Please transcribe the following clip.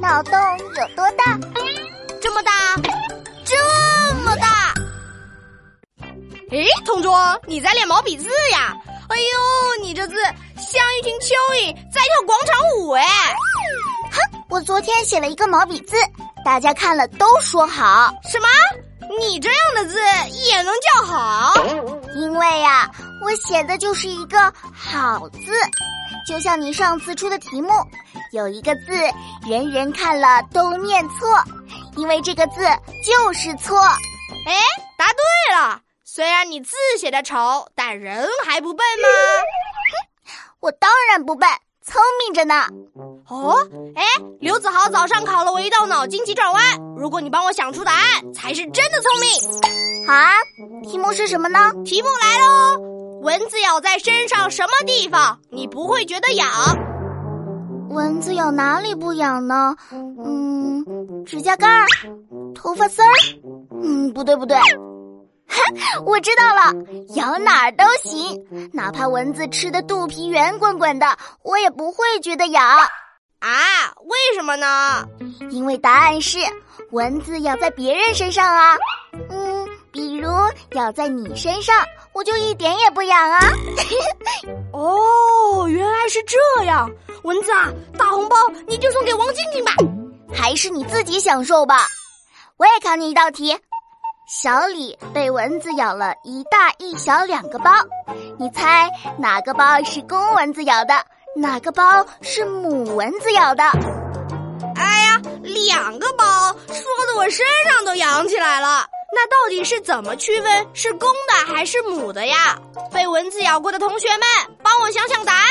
脑洞有多大？这么大，这么大！哎，同桌，你在练毛笔字呀？哎呦，你这字像一群蚯蚓在跳广场舞哎！哼，我昨天写了一个毛笔字，大家看了都说好。什么？你这样的字也能叫好？我写的就是一个好字，就像你上次出的题目，有一个字人人看了都念错，因为这个字就是错。哎，答对了。虽然你字写的丑，但人还不笨吗？哼，我当然不笨，聪明着呢。哦，哎，刘子豪早上考了我一道脑筋急转弯，如果你帮我想出答案，才是真的聪明。好啊，题目是什么呢？题目来喽，蚊子咬在身上什么地方，你不会觉得痒？蚊子咬哪里不痒呢？嗯，指甲盖儿，头发丝儿？嗯，不对不对。我知道了，咬哪儿都行，哪怕蚊子吃的肚皮圆滚滚的，我也不会觉得痒。啊？为什么呢？因为答案是蚊子咬在别人身上啊。嗯，比如咬在你身上，我就一点也不痒啊。哦，原来是这样。蚊子啊，大红包你就送给王晶晶吧，还是你自己享受吧。我也考你一道题。小李被蚊子咬了一大一小两个包，你猜哪个包是公蚊子咬的，哪个包是母蚊子咬的？哎呀，两个包，说的我身上都痒起来了。那到底是怎么区分是公的还是母的呀？被蚊子咬过的同学们，帮我想想答案！